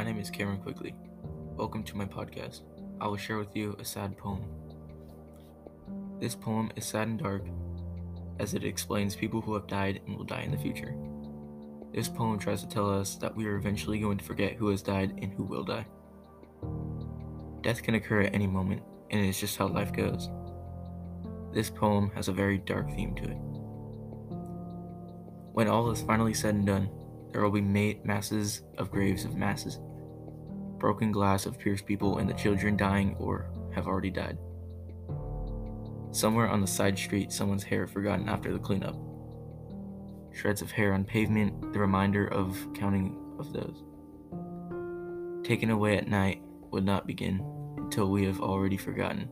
is Cameron Quigley. Welcome to my podcast. I will share with you a sad poem. This poem is sad and dark as it explains people who have died and will die in the future. This poem tries to tell us that we are eventually going to forget who has died and who will die. Death can occur at any moment, and it is just how life goes. This poem has a very dark theme to it. When all is finally said and done, there will be ma- masses of graves of masses, broken glass of pierced people, and the children dying or have already died. Somewhere on the side street, someone's hair forgotten after the cleanup. Shreds of hair on pavement, the reminder of counting of those. Taken away at night would not begin until we have already forgotten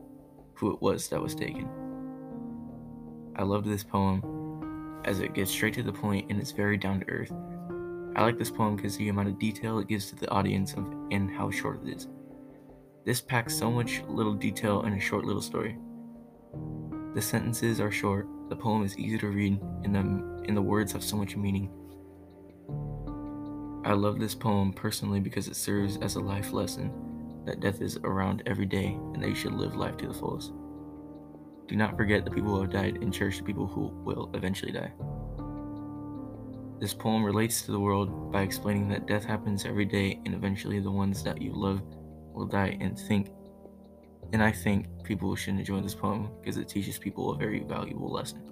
who it was that was taken. I loved this poem as it gets straight to the point and it's very down to earth. I like this poem because the amount of detail it gives to the audience of, and how short it is. This packs so much little detail in a short little story. The sentences are short, the poem is easy to read, and the, and the words have so much meaning. I love this poem personally because it serves as a life lesson that death is around every day and that you should live life to the fullest. Do not forget the people who have died and cherish the people who will eventually die. This poem relates to the world by explaining that death happens every day and eventually the ones that you love will die and think and I think people should enjoy this poem because it teaches people a very valuable lesson.